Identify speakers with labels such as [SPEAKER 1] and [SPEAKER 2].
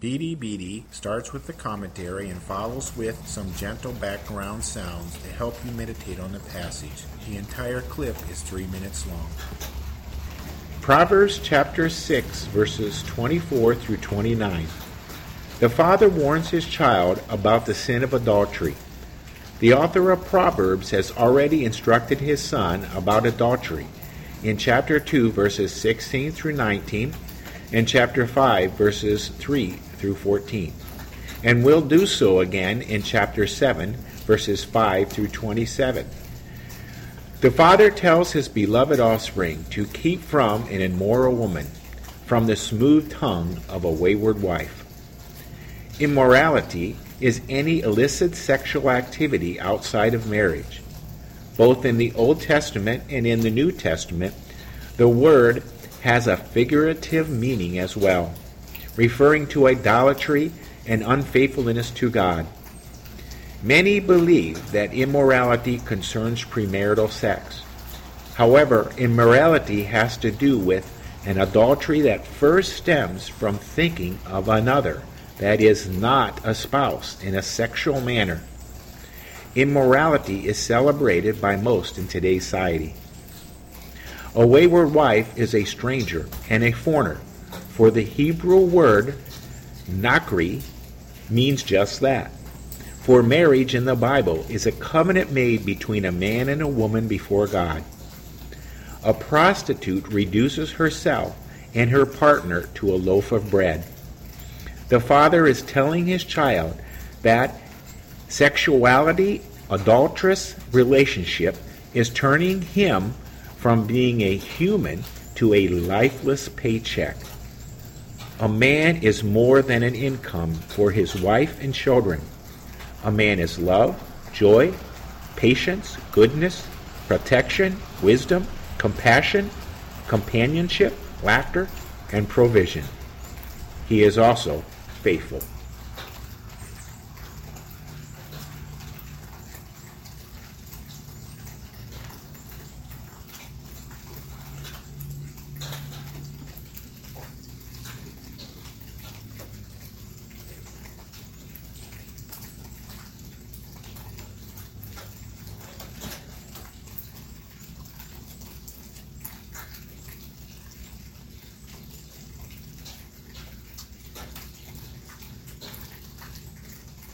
[SPEAKER 1] BDBD starts with the commentary and follows with some gentle background sounds to help you meditate on the passage. The entire clip is three minutes long. Proverbs chapter 6, verses 24 through 29. The father warns his child about the sin of adultery. The author of Proverbs has already instructed his son about adultery in chapter 2, verses 16 through 19, and chapter 5, verses 3 through 14, and will do so again in chapter 7, verses 5 through 27. The father tells his beloved offspring to keep from an immoral woman, from the smooth tongue of a wayward wife. Immorality is any illicit sexual activity outside of marriage. Both in the Old Testament and in the New Testament, the word has a figurative meaning as well, referring to idolatry and unfaithfulness to God. Many believe that immorality concerns premarital sex. However, immorality has to do with an adultery that first stems from thinking of another that is not a spouse in a sexual manner. Immorality is celebrated by most in today's society. A wayward wife is a stranger and a foreigner, for the Hebrew word nakri means just that. For marriage in the Bible is a covenant made between a man and a woman before God. A prostitute reduces herself and her partner to a loaf of bread. The father is telling his child that sexuality, adulterous relationship, is turning him from being a human to a lifeless paycheck. A man is more than an income for his wife and children. A man is love, joy, patience, goodness, protection, wisdom, compassion, companionship, laughter, and provision. He is also faithful.